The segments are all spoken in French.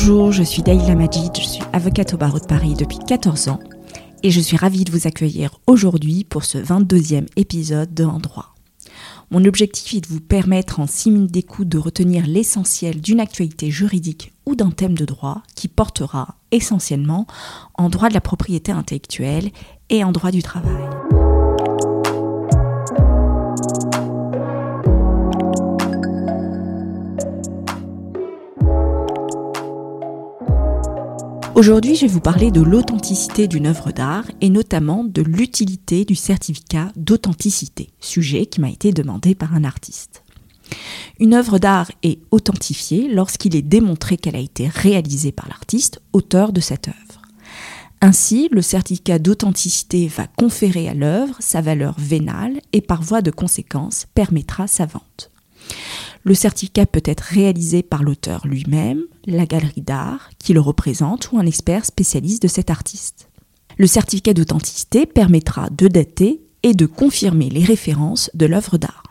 Bonjour, je suis Daïla Majid, je suis avocate au barreau de Paris depuis 14 ans et je suis ravie de vous accueillir aujourd'hui pour ce 22e épisode de En droit. Mon objectif est de vous permettre en 6 minutes d'écoute de retenir l'essentiel d'une actualité juridique ou d'un thème de droit qui portera essentiellement en droit de la propriété intellectuelle et en droit du travail. Aujourd'hui, je vais vous parler de l'authenticité d'une œuvre d'art et notamment de l'utilité du certificat d'authenticité, sujet qui m'a été demandé par un artiste. Une œuvre d'art est authentifiée lorsqu'il est démontré qu'elle a été réalisée par l'artiste, auteur de cette œuvre. Ainsi, le certificat d'authenticité va conférer à l'œuvre sa valeur vénale et par voie de conséquence permettra sa vente. Le certificat peut être réalisé par l'auteur lui-même, la galerie d'art qui le représente ou un expert spécialiste de cet artiste. Le certificat d'authenticité permettra de dater et de confirmer les références de l'œuvre d'art.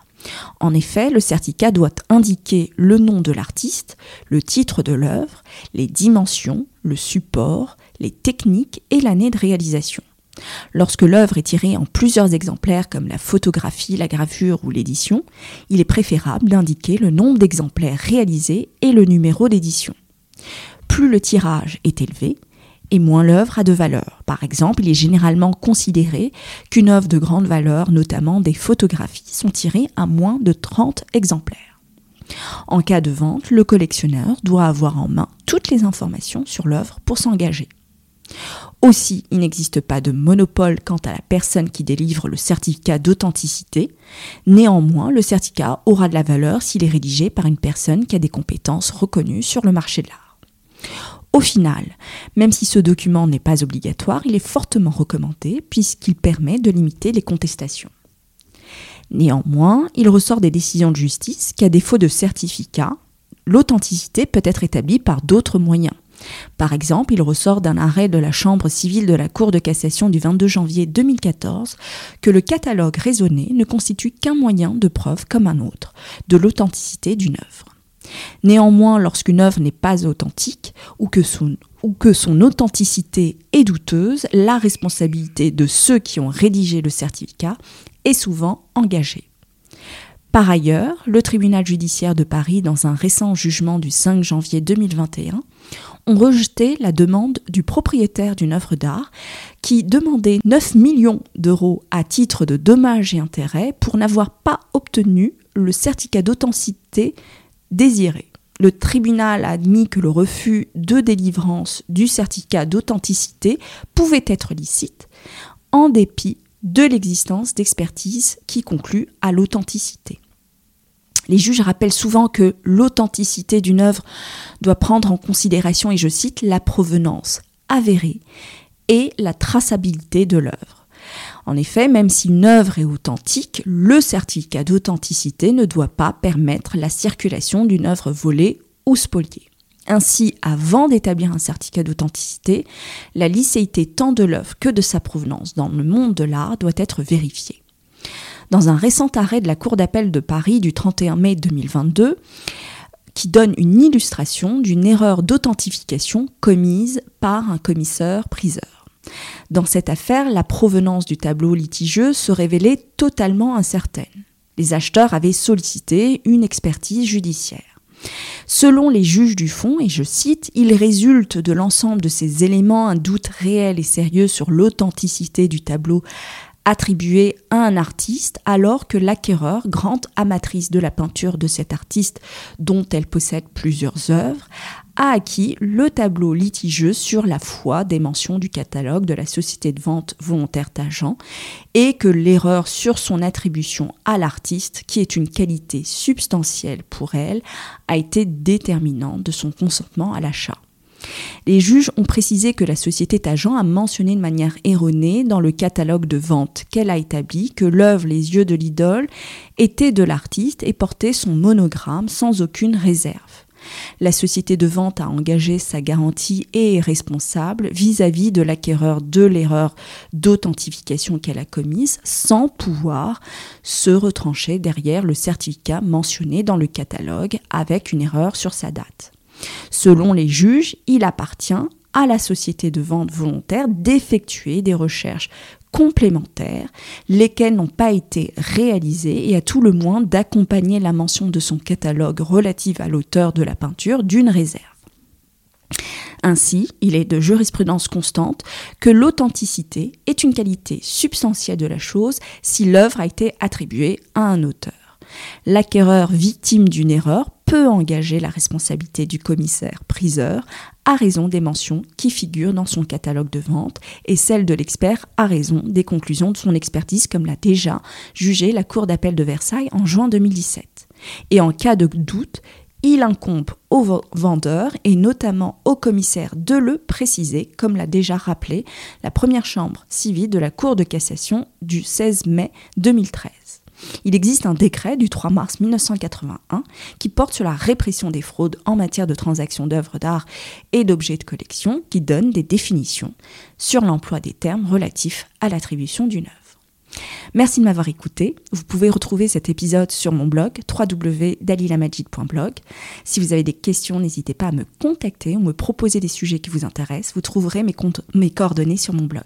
En effet, le certificat doit indiquer le nom de l'artiste, le titre de l'œuvre, les dimensions, le support, les techniques et l'année de réalisation. Lorsque l'œuvre est tirée en plusieurs exemplaires comme la photographie, la gravure ou l'édition, il est préférable d'indiquer le nombre d'exemplaires réalisés et le numéro d'édition. Plus le tirage est élevé, et moins l'œuvre a de valeur. Par exemple, il est généralement considéré qu'une œuvre de grande valeur, notamment des photographies, sont tirées à moins de 30 exemplaires. En cas de vente, le collectionneur doit avoir en main toutes les informations sur l'œuvre pour s'engager. Aussi, il n'existe pas de monopole quant à la personne qui délivre le certificat d'authenticité. Néanmoins, le certificat aura de la valeur s'il est rédigé par une personne qui a des compétences reconnues sur le marché de l'art. Au final, même si ce document n'est pas obligatoire, il est fortement recommandé puisqu'il permet de limiter les contestations. Néanmoins, il ressort des décisions de justice qu'à défaut de certificat, l'authenticité peut être établie par d'autres moyens. Par exemple, il ressort d'un arrêt de la Chambre civile de la Cour de cassation du 22 janvier 2014 que le catalogue raisonné ne constitue qu'un moyen de preuve comme un autre de l'authenticité d'une œuvre. Néanmoins, lorsqu'une œuvre n'est pas authentique ou que, son, authenticité est douteuse, la responsabilité de ceux qui ont rédigé le certificat est souvent engagée. Par ailleurs, le tribunal judiciaire de Paris, dans un récent jugement du 5 janvier 2021, ont rejeté la demande du propriétaire d'une œuvre d'art qui demandait 9 millions d'euros à titre de dommages et intérêts pour n'avoir pas obtenu le certificat d'authenticité désiré. Le tribunal a admis que le refus de délivrance du certificat d'authenticité pouvait être licite en dépit de l'existence d'expertise qui conclut à l'authenticité. Les juges rappellent souvent que l'authenticité d'une œuvre doit prendre en considération, et je cite, la provenance avérée et la traçabilité de l'œuvre. En effet, même si une œuvre est authentique, le certificat d'authenticité ne doit pas permettre la circulation d'une œuvre volée ou spoliée. Ainsi, avant d'établir un certificat d'authenticité, la licéité tant de l'œuvre que de sa provenance dans le monde de l'art doit être vérifiée dans un récent arrêt de la Cour d'appel de Paris du 31 mai 2022 qui donne une illustration d'une erreur d'authentification commise par un commissaire-priseur. Dans cette affaire, la provenance du tableau litigieux se révélait totalement incertaine. Les acheteurs avaient sollicité une expertise judiciaire. Selon les juges du fond, et je cite, il résulte de l'ensemble de ces éléments un doute réel et sérieux sur l'authenticité du tableau attribué à un artiste alors que l'acquéreur, grande amatrice de la peinture de cet artiste dont elle possède plusieurs œuvres, a acquis le tableau litigieux sur la foi des mentions du catalogue de la société de vente volontaire d'agent et que l'erreur sur son attribution à l'artiste, qui est une qualité substantielle pour elle, a été déterminante de son consentement à l'achat. Les juges ont précisé que la société Tajan a mentionné de manière erronée dans le catalogue de vente qu'elle a établi que l'œuvre Les yeux de l'idole était de l'artiste et portait son monogramme sans aucune réserve. La société de vente a engagé sa garantie et est responsable vis-à-vis de l'acquéreur de l'erreur d'authentification qu'elle a commise sans pouvoir se retrancher derrière le certificat mentionné dans le catalogue avec une erreur sur sa date. Selon les juges, il appartient à la société de vente volontaire d'effectuer des recherches complémentaires, lesquelles n'ont pas été réalisées, et à tout le moins d'accompagner la mention de son catalogue relative à l'auteur de la peinture d'une réserve. Ainsi, il est de jurisprudence constante que l'authenticité est une qualité substantielle de la chose si l'œuvre a été attribuée à un auteur. L'acquéreur victime d'une erreur peut engager la responsabilité du commissaire-priseur à raison des mentions qui figurent dans son catalogue de vente et celle de l'expert à raison des conclusions de son expertise comme l'a déjà jugé la Cour d'appel de Versailles en juin 2017. Et en cas de doute, il incombe au vendeur et notamment au commissaire de le préciser, comme l'a déjà rappelé la première chambre civile de la Cour de cassation du 16 mai 2013. Il existe un décret du 3 mars 1981 qui porte sur la répression des fraudes en matière de transactions d'œuvres d'art et d'objets de collection qui donne des définitions sur l'emploi des termes relatifs à l'attribution d'une œuvre. Merci de m'avoir écouté. Vous pouvez retrouver cet épisode sur mon blog www.dalilamajid.blog. Si vous avez des questions, n'hésitez pas à me contacter ou me proposer des sujets qui vous intéressent. Vous trouverez mes, coordonnées sur mon blog.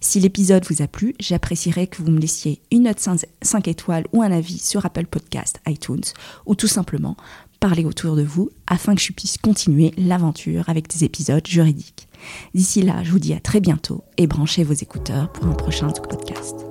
Si l'épisode vous a plu, j'apprécierais que vous me laissiez une note 5 étoiles ou un avis sur Apple Podcast, iTunes ou tout simplement parler autour de vous afin que je puisse continuer l'aventure avec des épisodes juridiques. D'ici là, je vous dis à très bientôt et branchez vos écouteurs pour un prochain podcast.